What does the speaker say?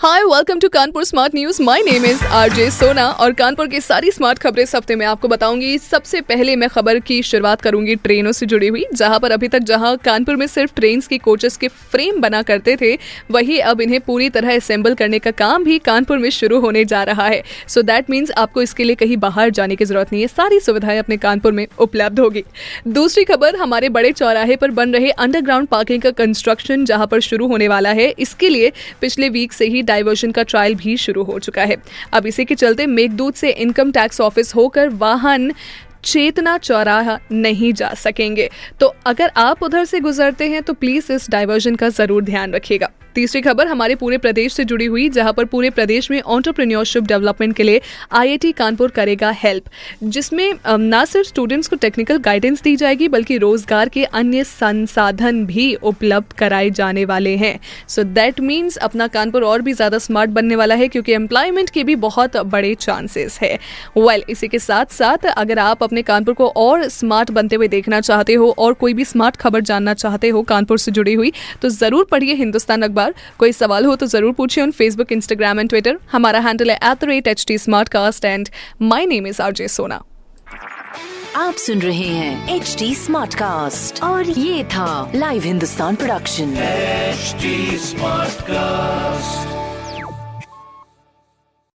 hi welcome to Kanpur smart news my name is RJ Sona और कानपुर की सारी smart खबरें इस हफ़्ते में आपको बताऊँगी। सबसे पहले मैं खबर की शुरुआत करूँगी ट्रेनों से जुड़ी हुई, जहाँ पर अभी तक जहाँ कानपुर में सिर्फ़ ट्रेन की कोचेस के फ्रेम बना करते थे, वही अब इन्हें पूरी तरह असेंबल करने का काम भी कानपुर में शुरू होने जा रहा है। सो दैट मीन्स आपको इसके लिए कहीं बाहर जाने की ज़रूरत नहीं है। सारी सुविधाएँ अपने कानपुर में उपलब्ध होगी। दूसरी खबर, हमारे बड़े चौराहे पर बन रहे अंडरग्राउंड पार्किंग का कंस्ट्रक्शन जहाँ पर शुरू होने वाला है, इसके लिए पिछले वीक से ही डाइवर्जन का ट्रायल भी शुरू हो चुका है। अब इसी के चलते मेघदूत से इनकम टैक्स ऑफ़िस होकर वाहन चेतना चौराहा नहीं जा सकेंगे। तो अगर आप उधर से गुजरते हैं तो प्लीज़ इस डाइवर्जन का ज़रूर ध्यान रखिएगा। तीसरी खबर हमारे पूरे प्रदेश से जुड़ी हुई जहाँ पर पूरे प्रदेश में ऑन्टरप्रीनियोरशिप डेवलपमेंट के लिए आईआईटी कानपुर करेगा हेल्प जिसमें ना सिर्फ़ स्टूडेंट्स को टेक्निकल गाइडेंस दी जाएगी बल्कि रोज़गार के अन्य संसाधन भी उपलब्ध कराए जाने वाले हैं। सो दैट मीन्स अपना कानपुर और भी ज़्यादा स्मार्ट बनने वाला है क्योंकि एम्प्लॉयमेंट के भी बहुत बड़े चांसेस है। वेल well, इसी के साथ साथ अगर आप अपने कानपुर को और स्मार्ट बनते हुए देखना चाहते हो और कोई भी स्मार्ट खबर जानना चाहते हो कानपुर से जुड़ी हुई तो ज़रूर पढ़िए हिंदुस्तान अखबार कोई सवाल हो तो ज़रूर पूछिए on Facebook Instagram and Twitter हमारा हैंडल है at the rate H T smart cast and my name is R J Sona आप सुन रहे हैं एच टी स्मार्ट कास्ट और ये था live Hindustan production smart Smartcast.